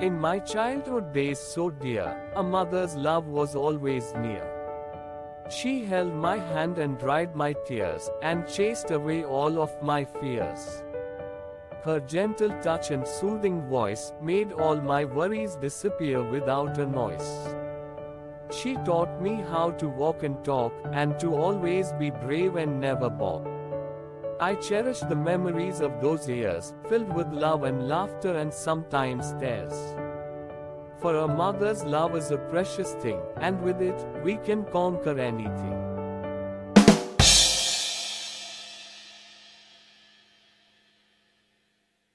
In my childhood days so dear, a mother's love was always near. She held my hand and dried my tears, and chased away all of my fears. Her gentle touch and soothing voice made all my worries disappear without a noise. She taught me how to walk and talk, and to always be brave and never balk. I cherish the memories of those years, filled with love and laughter and sometimes tears. For a mother's love is a precious thing, and with it, we can conquer anything.